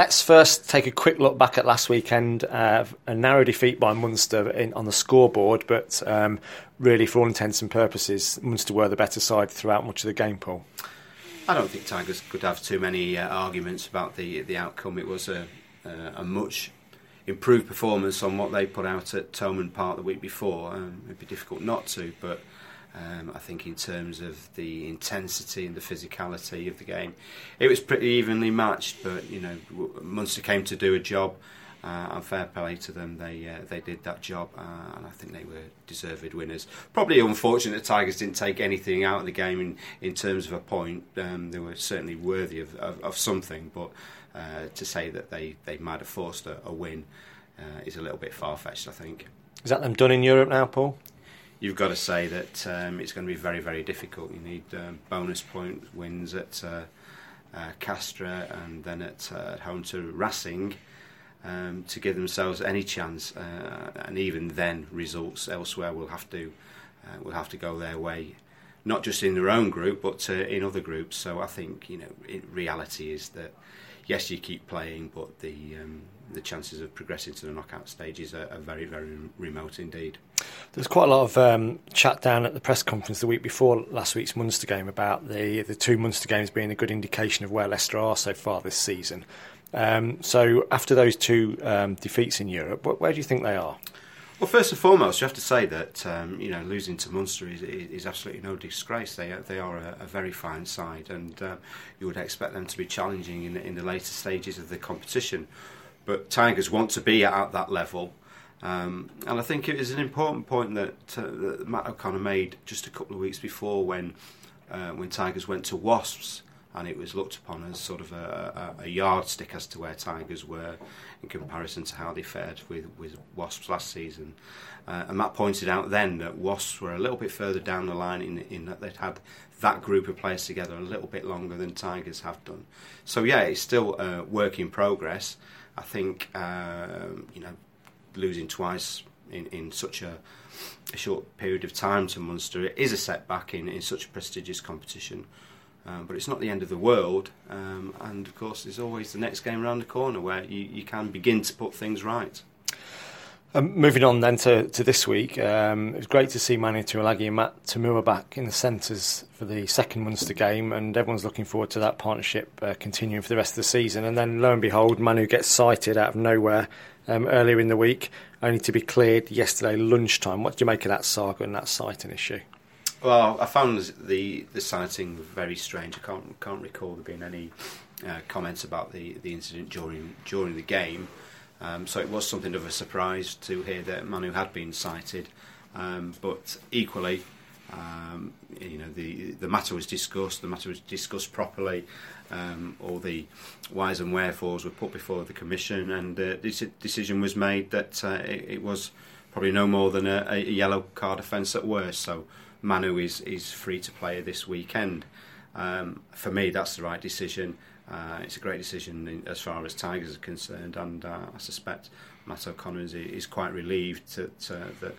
Let's first take a quick look back at last weekend. Uh, a narrow defeat by Munster in, on the scoreboard, but um, really, for all intents and purposes, Munster were the better side throughout much of the game, Paul. I don't think Tigers could have too many uh, arguments about the the outcome. It was a, a much improved performance on what they put out at Thomond Park the week before. Um, it'd be difficult not to, but um, I think in terms of the intensity and the physicality of the game, it was pretty evenly matched. But you know, Munster came to do a job, uh, and fair play to them. They uh, they did that job, uh, and I think they were deserved winners. Probably unfortunate the Tigers didn't take anything out of the game in, in terms of a point. Um, they were certainly worthy of, of, of something, but uh, to say that they, they might have forced a, a win uh, is a little bit far fetched. I think. Is that them done in Europe now, Paul? You've got to say that um, it's going to be very, very difficult. You need um, bonus point wins at uh, uh, Castres and then at, uh, home to Racing um, to give themselves any chance. Uh, and even then, results elsewhere will have to uh, will have to go their way, not just in their own group, but uh, in other groups. So I think you know, it, reality is that yes, you keep playing, but the um, the chances of progressing to the knockout stages are, are very, very remote indeed. There's quite a lot of um, chat down at the press conference the week before last week's Munster game about the the two Munster games being a good indication of where Leicester are so far this season. Um, so after those two um, defeats in Europe, where do you think they are? Well, first and foremost, you have to say that um, you know losing to Munster is, is, absolutely no disgrace. They are, they are a, a very fine side, and uh, you would expect them to be challenging in, in the later stages of the competition. But Tigers want to be at that level. Um, and I think it is an important point that, uh, that Matt O'Connor made just a couple of weeks before when uh, when Tigers went to Wasps, and it was looked upon as sort of a, a, a, yardstick as to where Tigers were in comparison to how they fared with, with Wasps last season. Uh, and Matt pointed out then that Wasps were a little bit further down the line in, in that they'd had that group of players together a little bit longer than Tigers have done. So yeah, it's still a work in progress. I think um, you know losing twice in, in such a, a, short period of time to Munster is a setback in, in such a prestigious competition. Um, but it's not the end of the world, um, and of course, there's always the next game around the corner where you, you can begin to put things right. Um, moving on then to, to this week, um, it was great to see Manu Tuilagi and Matt Toomua back in the centres for the second Munster game, and everyone's looking forward to that partnership uh, continuing for the rest of the season. And then, lo and behold, Manu gets cited out of nowhere um, earlier in the week, only to be cleared yesterday lunchtime. What do you make of that saga and that citing issue? Well, I found the the citing very strange. I can't can't recall there being any uh, comments about the, the incident during during the game. Um, so it was something of a surprise to hear that Manu had been cited, um, but equally, um, you know, the the matter was discussed. The matter was discussed properly. Um, all the whys and wherefores were put before the commission, and uh, decision was made that uh, it, it, was probably no more than a, a yellow card offence at worst. So Manu is is free to play this weekend. Um, for me, that's the right decision. Uh, it's a great decision in, as far as Tigers are concerned, and uh, I suspect Matt O'Connor is, is quite relieved that, that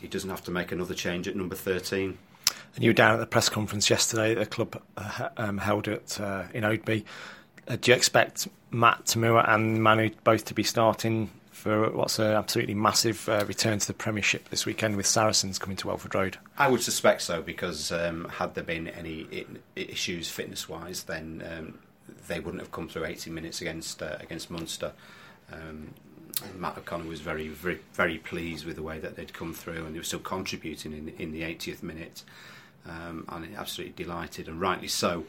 he doesn't have to make another change at number 13. And you were down at the press conference yesterday the club uh, um, held it uh, in Oadby. Uh, do you expect Matt Toomua and Manu both to be starting for what's an absolutely massive uh, return to the Premiership this weekend with Saracens coming to Welford Road? I would suspect so because um, had there been any issues fitness wise, then um, they wouldn't have come through 80 minutes against uh, against Munster. Um, Matt O'Connor was very, very, very pleased with the way that they'd come through, and they were still contributing in in the 80th minute, um, and absolutely delighted, and rightly so.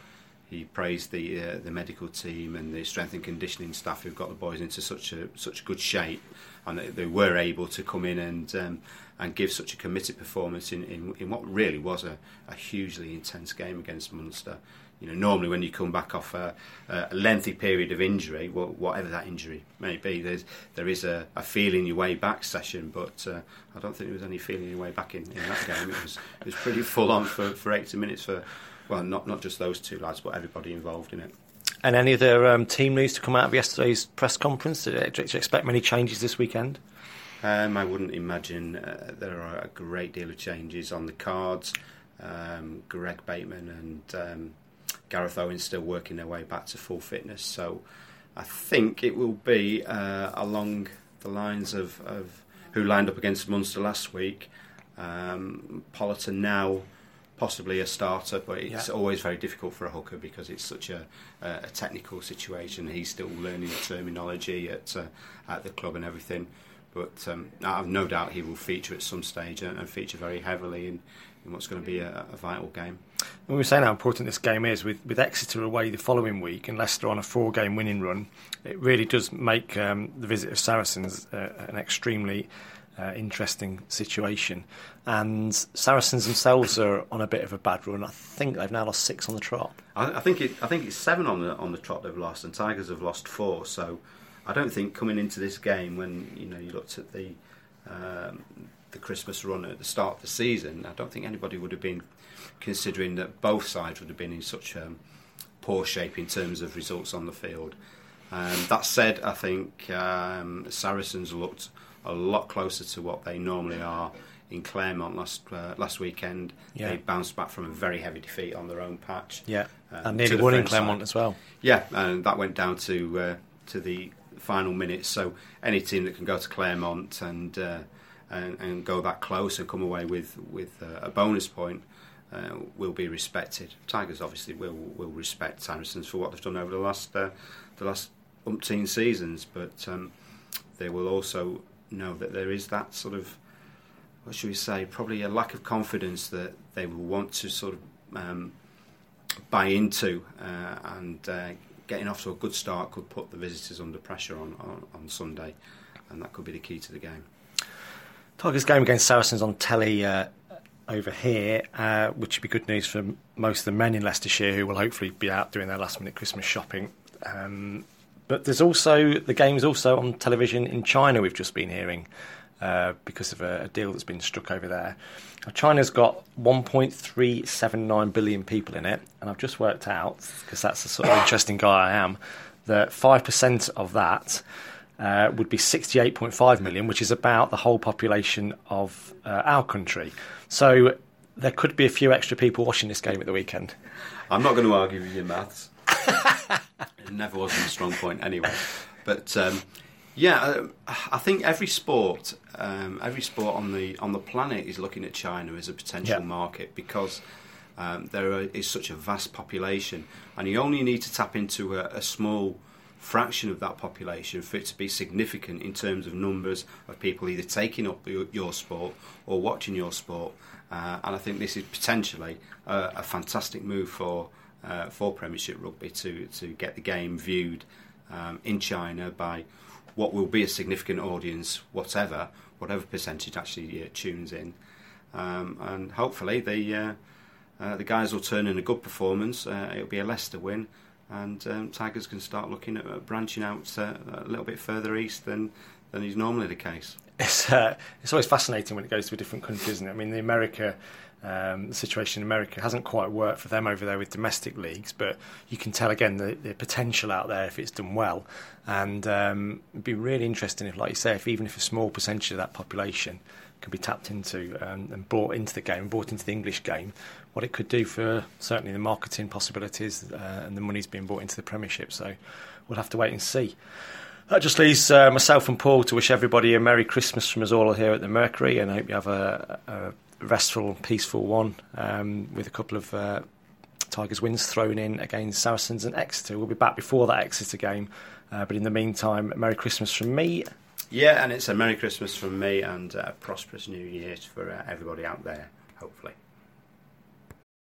He praised the uh, the medical team and the strength and conditioning staff who've got the boys into such a such good shape, and they, they were able to come in and um, and give such a committed performance in, in, in what really was a, a hugely intense game against Munster. You know, normally when you come back off a, a lengthy period of injury, whatever that injury may be, there's there is a, a feeling your way back session. But uh, I don't think there was any feeling your way back in, in that game. It was it was pretty full on for, for 80 minutes for well, not not just those two lads, but everybody involved in it. And any other um, team news to come out of yesterday's press conference? Did you, did you expect many changes this weekend? Um, I wouldn't imagine uh, there are a great deal of changes on the cards. Um, Greg Bateman and um, Gareth Owen still working their way back to full fitness. So I think it will be uh, along the lines of, of, who lined up against Munster last week. Um, Polota-Nau possibly a starter, but it's yeah. always very difficult for a hooker because it's such a, a, technical situation. He's still learning the terminology at uh, at the club and everything. But um, I have no doubt he will feature at some stage and, and feature very heavily in, in what's going to be a, a vital game. When we say how important this game is, with, with Exeter away the following week and Leicester on a four game winning run, it really does make um, the visit of Saracens uh, an extremely uh, interesting situation. And Saracens themselves are on a bit of a bad run. I think they've now lost six on the trot. I, I think it, I think it's seven on the on the trot they've lost, and Tigers have lost four. So I don't think coming into this game when you know you looked at the um, the Christmas run at the start of the season, I don't think anybody would have been considering that both sides would have been in such um, poor shape in terms of results on the field. Um, that said, I think um, Saracens looked a lot closer to what they normally are in Clermont last uh, last weekend. Yeah. They bounced back from a very heavy defeat on their own patch. Yeah, um, and nearly won in Clermont side. as well. Yeah, and that went down to uh, to the final minutes. So any team that can go to Clermont and uh, and, and, go that close and come away with with uh, a bonus point uh, will be respected. Tigers obviously will will respect Saracens for what they've done over the last uh, the last umpteen seasons, but um, they will also know that there is that sort of what should we say probably a lack of confidence that they will want to sort of um, buy into uh, and uh, getting off to a good start could put the visitors under pressure on, on, on Sunday, and that could be the key to the game. Tigers game against Saracens on telly uh, over here, uh, which would be good news for most of the men in Leicestershire who will hopefully be out doing their last minute Christmas shopping. Um, but there's also the game is also on television in China. We've just been hearing. Uh, because of a, a, deal that's been struck over there. Now, China's got 1.379 billion people in it, and I've just worked out, because that's the sort of interesting guy I am, that 5% of that uh, would be 68.5 million, which is about the whole population of uh, our country. So there could be a few extra people watching this game at the weekend. I'm not going to argue with your maths. it never was a strong point anyway. But um, yeah, uh, I think every sport, um, every sport on the on the planet is looking at China as a potential yeah. market because um, there are, is such a vast population, and you only need to tap into a, a, small fraction of that population for it to be significant in terms of numbers of people either taking up your, your sport or watching your sport. Uh, and I think this is potentially a, a fantastic move for uh, for Premiership rugby to to get the game viewed um, in China by what will be a significant audience, whatever, whatever percentage actually uh, tunes in, um, and hopefully the uh, uh, the guys will turn in a good performance. Uh, it'll be a Leicester win, and um, Tigers can start looking at branching out uh, a little bit further east than than is normally the case. It's uh, it's always fascinating when it goes to different country, isn't it? I mean, the America um, situation in America hasn't quite worked for them over there with domestic leagues, but you can tell again the, the potential out there if it's done well. And um, it'd be really interesting if, like you say, if even if a small percentage of that population can be tapped into um, and brought into the game, brought into the English game, what it could do for certainly the marketing possibilities uh, and the money's being brought into the Premiership. So we'll have to wait and see. That just leaves uh, myself and Paul to wish everybody a Merry Christmas from us all here at the Mercury, and I hope you have a, a restful, peaceful one um, with a couple of uh, Tigers wins thrown in against Saracens and Exeter. We'll be back before that Exeter game, uh, but in the meantime, Merry Christmas from me. Yeah, and it's a Merry Christmas from me and a prosperous New Year for uh, everybody out there, hopefully.